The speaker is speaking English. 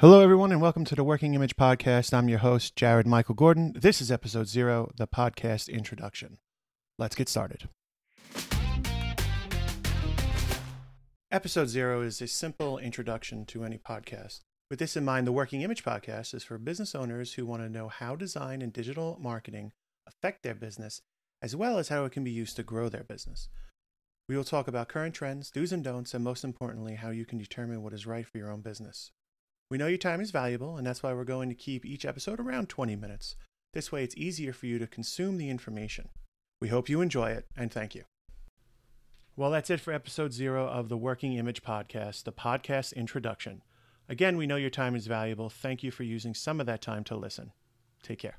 Hello, everyone, and welcome to the Working Image Podcast. I'm your host, Jarrod Michael Gordon. This is episode zero, the podcast introduction. Let's get started. Episode zero is a simple introduction to any podcast. With this in mind, the Working Image Podcast is for business owners who want to know how design and digital marketing affect their business, as well as how it can be used to grow their business. We will talk about current trends, do's and don'ts, and most importantly, how you can determine what is right for your own business. We know your time is valuable, and that's why we're going to keep each episode around 20 minutes. This way, it's easier for you to consume the information. We hope you enjoy it, and thank you. Well, that's it for episode zero of the Working Image Podcast, the podcast introduction. Again, we know your time is valuable. Thank you for using some of that time to listen. Take care.